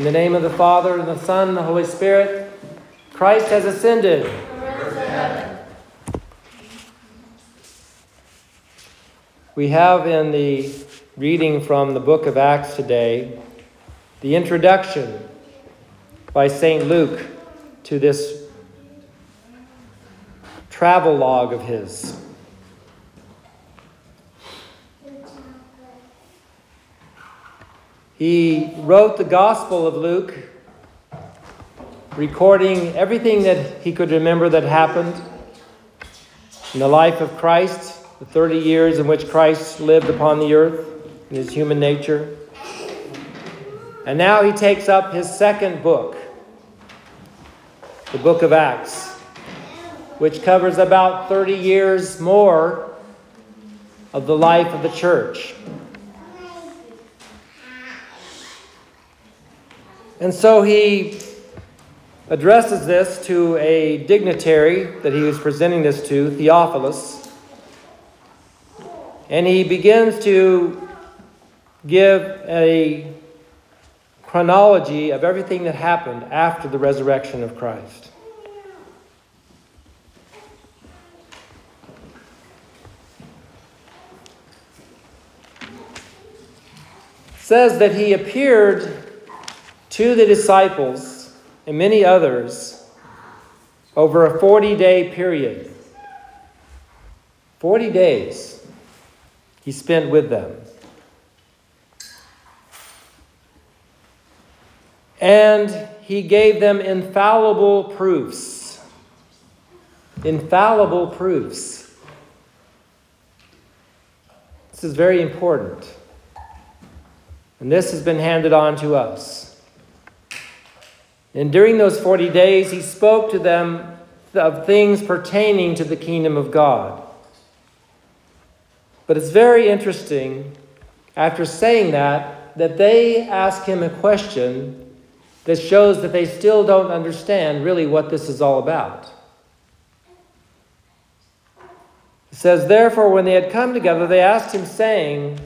In the name of the Father, and the Son, and the Holy Spirit, Christ has ascended. We have in the reading from the book of Acts today the introduction by St. Luke to this travel log of his. He wrote the Gospel of Luke, recording everything that he could remember that happened in the life of Christ, the 30 years in which Christ lived upon the earth in his human nature. And now he takes up his second book, the book of Acts, which covers about 30 years more of the life of the church. And so he addresses this to a dignitary that he was presenting this to, Theophilus. And he begins to give a chronology of everything that happened after the resurrection of Christ. says that he appeared to the disciples and many others over a 40 day period. 40 days he spent with them. And he gave them infallible proofs. Infallible proofs. This is very important. And this has been handed on to us. And during those 40 days, he spoke to them of things pertaining to the kingdom of God. But it's very interesting, after saying that, that they ask him a question that shows that they still don't understand really what this is all about. It says, Therefore, when they had come together, they asked him, saying,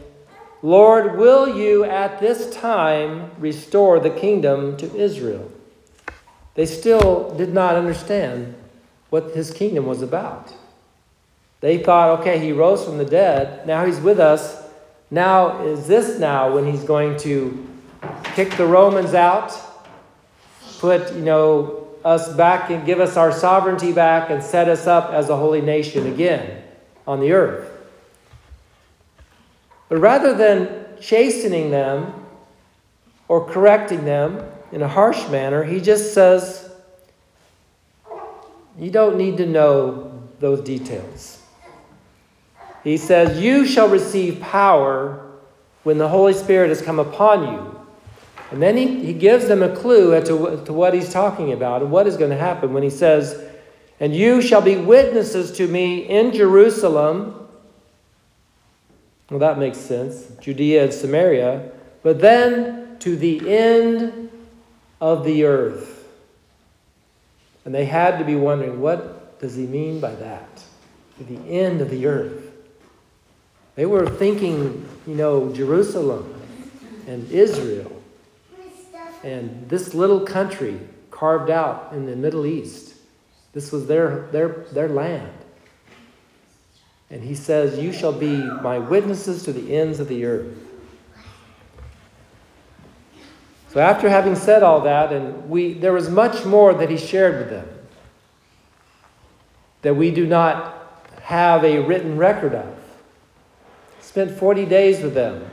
Lord, will you at this time restore the kingdom to Israel? They still did not understand what his kingdom was about. They thought, okay, he rose from the dead. Now he's with us. Now, is this now when he's going to kick the Romans out, put, you know, us back and give us our sovereignty back and set us up as a holy nation again on the earth? But rather than chastening them or correcting them, in a harsh manner. He just says, You don't need to know those details. He says, You shall receive power when the Holy Spirit has come upon you. And then he, he gives them a clue as to, to what he's talking about and what is going to happen when he says, And you shall be witnesses to me in Jerusalem. Well, that makes sense. Judea and Samaria. But then to the end of the earth. And they had to be wondering, what does he mean by that? The end of the earth. They were thinking, you know, Jerusalem and Israel and this little country carved out in the Middle East. This was their, their, their land. And he says, You shall be my witnesses to the ends of the earth. So after having said all that, and we there was much more that he shared with them that we do not have a written record of. Spent 40 days with them,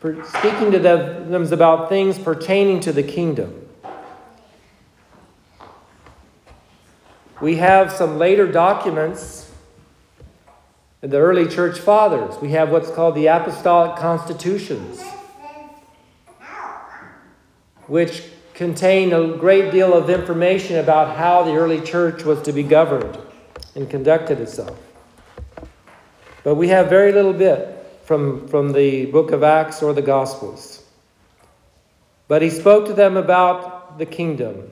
speaking to them about things pertaining to the kingdom. We have some later documents in the early church fathers. We have what's called the apostolic constitutions which contain a great deal of information about how the early church was to be governed and conducted itself. But we have very little bit from, from the book of Acts or the Gospels. But he spoke to them about the kingdom.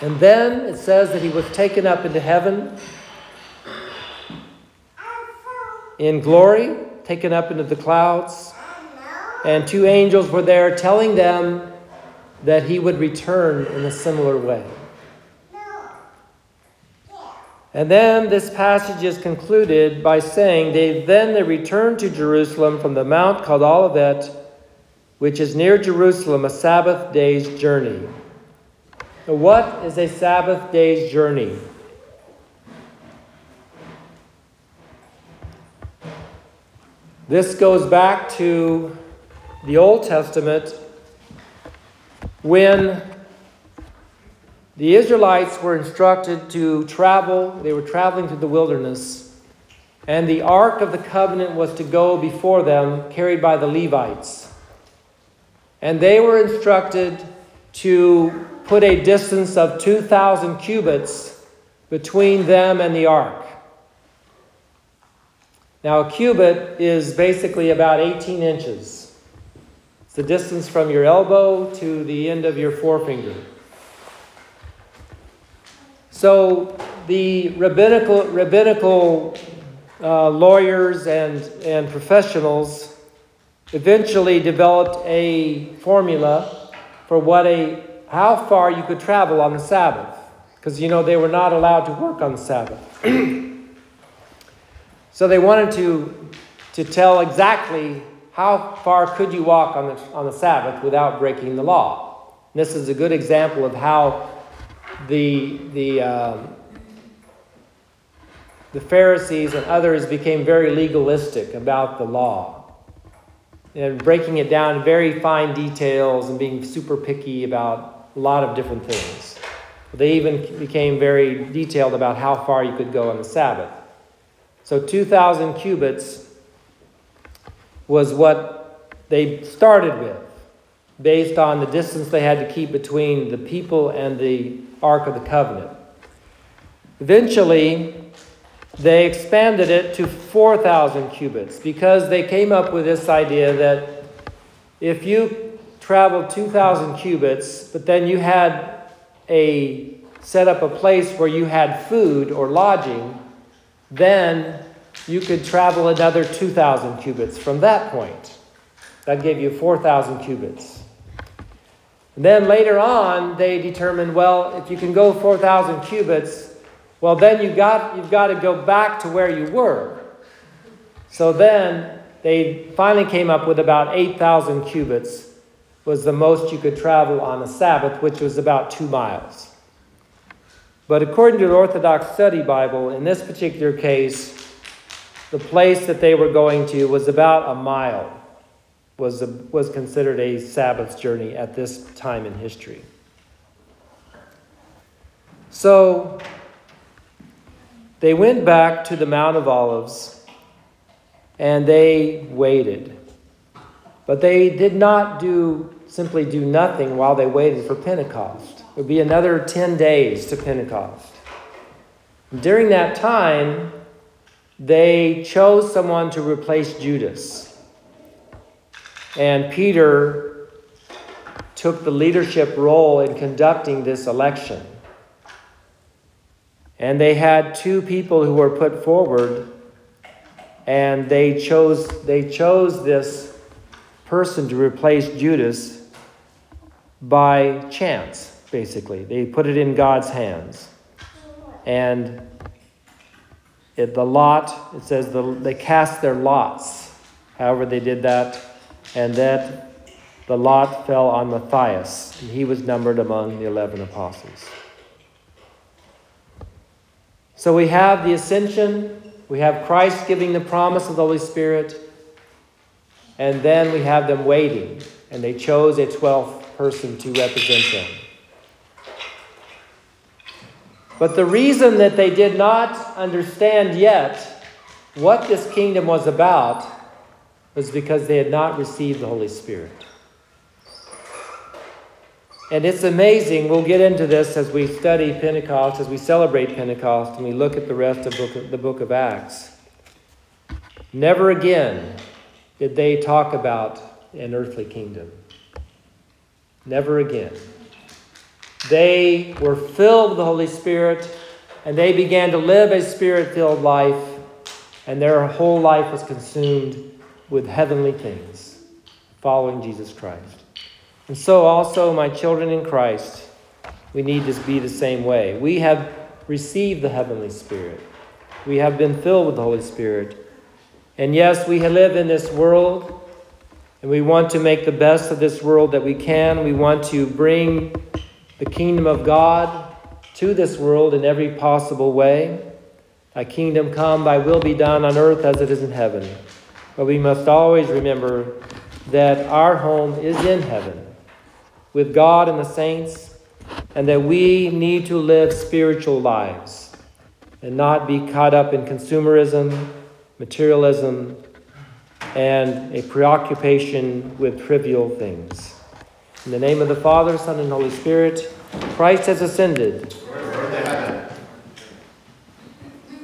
And then it says that he was taken up into heaven in glory, taken up into the clouds. And two angels were there telling them that he would return in a similar way. And then this passage is concluded by saying, they, Then they returned to Jerusalem from the mount called Olivet, which is near Jerusalem, a Sabbath day's journey. Now, what is a Sabbath day's journey? This goes back to the Old Testament when the Israelites were instructed to travel, they were traveling through the wilderness, and the Ark of the Covenant was to go before them, carried by the Levites. And they were instructed to put a distance of 2,000 cubits between them and the ark. Now, a cubit is basically about 18 inches. The distance from your elbow to the end of your forefinger. So the rabbinical, rabbinical uh, lawyers and, and professionals eventually developed a formula for what a how far you could travel on the Sabbath, because you know they were not allowed to work on the Sabbath. so they wanted to to tell exactly how far could you walk on the on the Sabbath without breaking the law. And this is a good example of how the, the, um, the Pharisees and others became very legalistic about the law and breaking it down in very fine details and being super picky about a lot of different things. They even became very detailed about how far you could go on the Sabbath. So 2,000 cubits was what they started with, based on the distance they had to keep between the people and the Ark of the Covenant. Eventually, they expanded it to 4,000 cubits because they came up with this idea that if you traveled 2,000 cubits, but then you had a set up a place where you had food or lodging, then you could travel another 2,000 cubits from that point. That gave you 4,000 cubits. And then later on, they determined, well, if you can go 4,000 cubits, well, then you got, you've got to go back to where you were. So then they finally came up with about 8,000 cubits was the most you could travel on a Sabbath, which was about two miles. But according to the Orthodox Study Bible, in this particular case, the place that they were going to was about a mile was, a, was considered a Sabbath journey at this time in history. So they went back to the Mount of Olives and they waited. But they did not do simply do nothing while they waited for Pentecost. It would be another 10 days to Pentecost. During that time, they chose someone to replace Judas. And Peter took the leadership role in conducting this election. And they had two people who were put forward, and they chose, they chose this person to replace Judas by chance, basically. They put it in God's hands. And it, the lot, it says the, they cast their lots. However, they did that and that the lot fell on Matthias, and he was numbered among the eleven apostles. So we have the ascension, we have Christ giving the promise of the Holy Spirit, and then we have them waiting, and they chose a 12th person to represent them. But the reason that they did not understand yet what this kingdom was about was because they had not received the Holy Spirit. And it's amazing. We'll get into this as we study Pentecost, as we celebrate Pentecost, and we look at the rest of the book of Acts. Never again did they talk about an earthly kingdom. Never again. They were filled with the Holy Spirit, and they began to live a spirit filled life, and their whole life was consumed with heavenly things, following Jesus Christ. And so, also, my children in Christ, we need to be the same way. We have received the heavenly Spirit, we have been filled with the Holy Spirit. And yes, we live in this world, and we want to make the best of this world that we can. We want to bring the kingdom of God to this world in every possible way. Thy kingdom come, thy will be done on earth as it is in heaven. But we must always remember that our home is in heaven with God and the saints, and that we need to live spiritual lives and not be caught up in consumerism, materialism, and a preoccupation with trivial things. In the name of the Father, Son, and Holy Spirit, Christ has ascended.